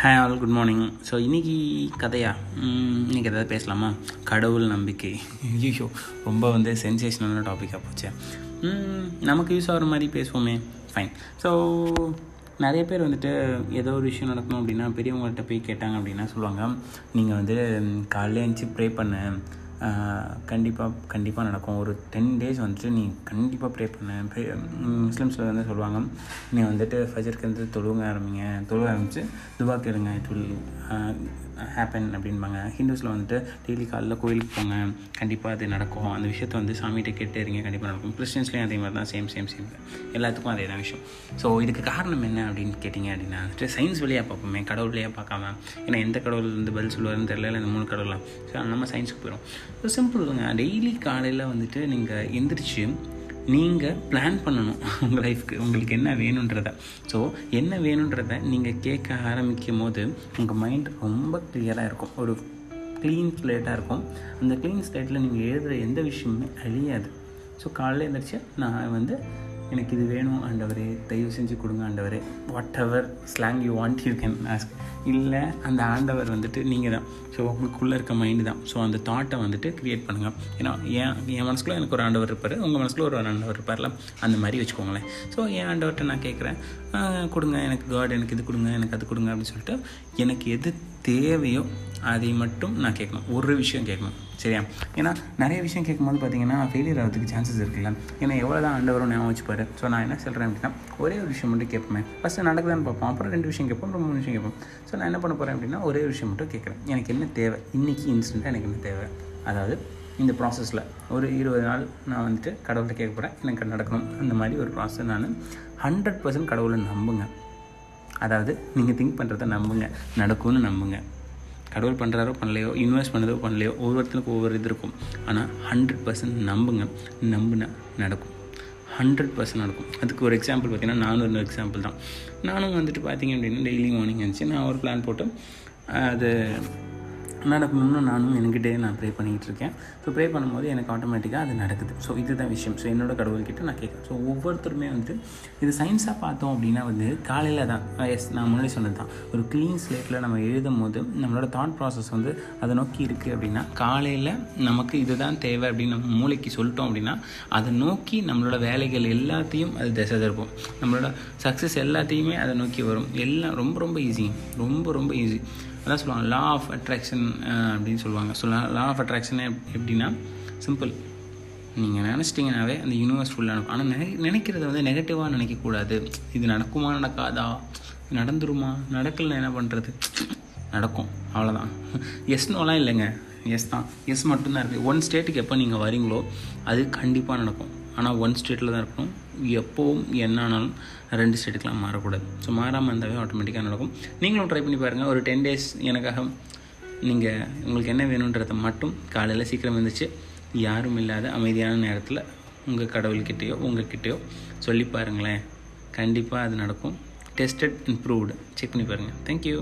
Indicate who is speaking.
Speaker 1: Hi all good morning so இன்றைக்கி கதையா? இன்றைக்கி எதாவது பேசலாமா? கடவுள் நம்பிக்கை. ஐயோ ரொம்ப வந்து சென்சேஷனான டாப்பிக்காக போச்சு. நமக்கு யூஸ் ஆகிற மாதிரி பேசுவோமே. ஃபைன் ஸோ நிறைய பேர் வந்துட்டு ஏதோ ஒரு விஷயம் நடக்கணும் அப்படின்னா பெரியவங்கள்ட்ட போய் கேட்டாங்க அப்படின்னா சொல்லுவாங்க. நீங்கள் வந்து காலையில் காலையில எழுந்துச்சி ப்ரே பண்ணு. கண்டிப்பாக கண்டிப்பாக நடக்கும். ஒரு டென் டேஸ் வந்துட்டு நீ கண்டிப்பாக ப்ரே பண்ண. முஸ்லீம்ஸில் வந்து சொல்லுவாங்க நீ வந்துட்டு ஃபஜருக்கு வந்து தொழுவங்க ஆரம்பிங்க. தொழுவ ஆரம்பித்து துவா கேளுங்க. இட் வில் ஹேப்பன் அப்படின்பாங்க ஹிந்துஸில் வந்துட்டு டெய்லி காலையில் கோயிலுக்கு போங்க. கண்டிப்பாக அது நடக்கும். அந்த விஷயத்த வந்து சாமிகிட்ட கேட்டே இருங்க. கண்டிப்பாக நடக்கும். கிறிஸ்டின்ஸ்லேயும் அதே மாதிரி தான். சேம் சேம் சேம் எல்லாத்துக்கும் அதே தான் விஷயம். ஸோ இதுக்கு காரணம் என்ன அப்படின்னு கேட்டிங்க அப்படின்னா வந்துட்டு சயின்ஸ் வழியாக பார்ப்போமே. கடவுள் வழியாக பார்க்காம. ஏன்னா எந்த கடவுள் வந்து பதில் சொல்லுவாருன்னு தெரியல. இல்லை இந்த மூணு கடவுளாம் ஸோ நம்ம சயின்ஸுக்கு போயிடும் ஸோ சிம்பிள்ங்க டெய்லி காலையில் வந்துட்டு நீங்கள் எந்திரிச்சு நீங்கள் பிளான் பண்ணணும். உங்கள் லைஃப்க்கு உங்களுக்கு என்ன வேணுன்றத. ஸோ என்ன வேணுன்றத நீங்கள் கேட்க ஆரம்பிக்கும் போது உங்கள் மைண்ட் ரொம்ப கிளியராக இருக்கும். ஒரு க்ளீன் ஸ்லேட்டாக இருக்கும். அந்த க்ளீன் ஸ்லேட்டில் நீங்கள் எழுதுகிற எந்த விஷயமுமே அழியாது. ஸோ காலையில் எழுந்திரிச்சு நான் வந்து எனக்கு இது வேணும் ஆண்டவரே. தயவு செஞ்சு கொடுங்க ஆண்டவரே. Whatever slang you want you can ask இல்லை அந்த ஆண்டவர் வந்துட்டு நீங்கள் தான். ஸோ உங்களுக்குள்ளே இருக்க மைண்டு தான். ஸோ அந்த தாட்டை வந்துட்டு க்ரியேட் பண்ணுங்கள் ஏன்னா என் என் மனசுக்குள்ள எனக்கு ஒரு ஆண்டவர் இருப்பார் உங்கள் மனசுக்குள்ள ஒரு ஆண்டவர் இருப்பார்ல. அந்த மாதிரி வச்சுக்கோங்களேன். ஸோ என் ஆண்டவர்கிட்ட நான் கேட்குறேன் கொடுங்க எனக்கு காட் எனக்கு இது கொடுங்க எனக்கு அது கொடுங்க அப்படின்னு சொல்லிட்டு எனக்கு எது தேவையோ அதை மட்டும் நான் கேட்கணும். ஒரு விஷயம் கேட்கணும். சரியா? ஏன்னா நிறைய விஷயம் கேட்கும்போது பார்த்தீங்கன்னா ஃபெயிலியர் ஆகிறதுக்கு சான்சஸ் இருக்குல்ல. ஏன்னா எவ்வளோ தான் ஆண்டவரும் ஞாபகம் வச்சுப்பாரு. ஸோ நான் என்ன சொல்கிறேன் அப்படின்னா ஒரே ஒரு விஷயம் மட்டும் கேட்பேன் ஃபஸ்ட்டு நடக்குதான்னு பார்ப்போம். அப்புறம் ரெண்டு விஷயம் கேட்போம். அப்புறம் மூணு விஷயம் கேட்போம். ஸோ நான் என்ன பண்ண போகிறேன் அப்படின்னா ஒரே விஷயம் மட்டும் கேட்குறேன். எனக்கு என்ன தேவை? இன்றைக்கி இன்ஸ்டண்ட்டாக எனக்கு என்ன தேவை? அதாவது இந்த ப்ராசஸில் ஒரு இருபது நாள் நான் வந்துட்டு கடவுள்கிட்ட கேட்க போகிறேன் எனக்கு நடக்கணும். அந்த மாதிரி ஒரு ப்ராசஸ் நான் ஹண்ட்ரட் பர்சன்ட் கடவுளை நம்புங்க. அதாவது நீங்கள் திங்க் பண்ணுறத நம்புங்க. நடக்கும்னு நம்புங்க. கடவுள் பண்ணுறாரோ பண்ணலையோ இன்வெஸ்ட் பண்ணதோ பண்ணலையோ ஒவ்வொருத்தருக்கும் ஒவ்வொரு இது இருக்கும். ஆனால் ஹண்ட்ரட் பர்சன்ட் நம்புங்க. நம்புனா நடக்கும். ஹண்ட்ரட் பர்சன்ட் நடக்கும். அதுக்கு ஒரு எக்ஸாம்பிள் பார்த்தீங்கன்னா நானும் ஒரு எக்ஸாம்பிள் தான். நானும் வந்துட்டு பார்த்தீங்க அப்படின்னா டெய்லி மார்னிங் இருந்துச்சு நான் ஒரு பிளான் போட்டு அது நடக்கணும்னு நானும் என்கிட்டே நான் ப்ரே பண்ணிகிட்டு இருக்கேன் ஸோ ப்ரே பண்ணும்போது எனக்கு ஆட்டோமேட்டிக்காக அது நடக்குது. ஸோ இதுதான் விஷயம். ஸோ என்னோட கடவுள்கிட்ட நான் கேட்குறேன். ஸோ ஒவ்வொருத்தருமே வந்து இது சயின்ஸாக பார்த்தோம் அப்படின்னா வந்து காலையில் தான். எஸ் நான் முன்னாடி சொன்னது தான். ஒரு க்ளீன் ஸ்லேட்டில் நம்ம எழுதும் போது நம்மளோட தாட் ப்ராசஸ் வந்து அதை நோக்கி இருக்குது அப்படின்னா காலையில் நமக்கு இதுதான் தேவை அப்படின்னு நம்ம மூளைக்கு சொல்லிட்டோம் அப்படின்னா அதை நோக்கி நம்மளோட வேலைகள் எல்லாத்தையும் அது திசை திருப்போம். நம்மளோட சக்ஸஸ் எல்லாத்தையுமே அதை நோக்கி வரும். எல்லாம் ரொம்ப ரொம்ப ஈஸி ரொம்ப ரொம்ப ஈஸி அதான் சொல்லுவாங்க லா ஆஃப் அட்ராக்ஷன் அப்படின்னு சொல்லுவாங்க. ஸோ லா ஆஃப் அட்ராக்ஷன் எப்படின்னா சிம்பிள் நீங்கள் நினச்சிட்டிங்கனாவே அந்த யூனிவர்ஸ் ஃபுல்லாக நடக்கும் ஆனால் நினை நினைக்கிறத வந்து நெகட்டிவாக நினைக்கக்கூடாது. இது நடக்குமா நடக்காதா? நடந்துருமா? நடக்கலைன்னா என்ன பண்ணுறது நடக்கும். அவ்வளோதான் எஸ் நோலாம் இல்லைங்க. எஸ் தான். எஸ் மட்டும்தான் இருக்குது ஒன் ஸ்டேட்டுக்கு எப்போ நீங்கள் வரீங்களோ அது கண்டிப்பாக நடக்கும். ஆனால் ஒன் ஸ்டேட்டில் தான் இருக்கணும். எப்போவும் என்னானாலும் ரெண்டு ஸ்டேட்டுக்கெலாம் மாறக்கூடாது. ஸோ மாறாமல் இருந்தாவே ஆட்டோமேட்டிக்காக நடக்கும். நீங்களும் ட்ரை பண்ணி பாருங்கள் ஒரு டென் டேஸ் எனக்காக நீங்கள் உங்களுக்கு என்ன வேணுன்றதை மட்டும் காலையில் சீக்கிரம் எழுந்துச்சு யாரும் இல்லாத அமைதியான நேரத்தில் உங்கள் கடவுள்கிட்டேயோ உங்கள்கிட்டயோ சொல்லி பாருங்களேன். கண்டிப்பாக அது நடக்கும். டெஸ்டட் இம்ப்ரூவ்டு செக் பண்ணி பாருங்கள் தேங்க்யூ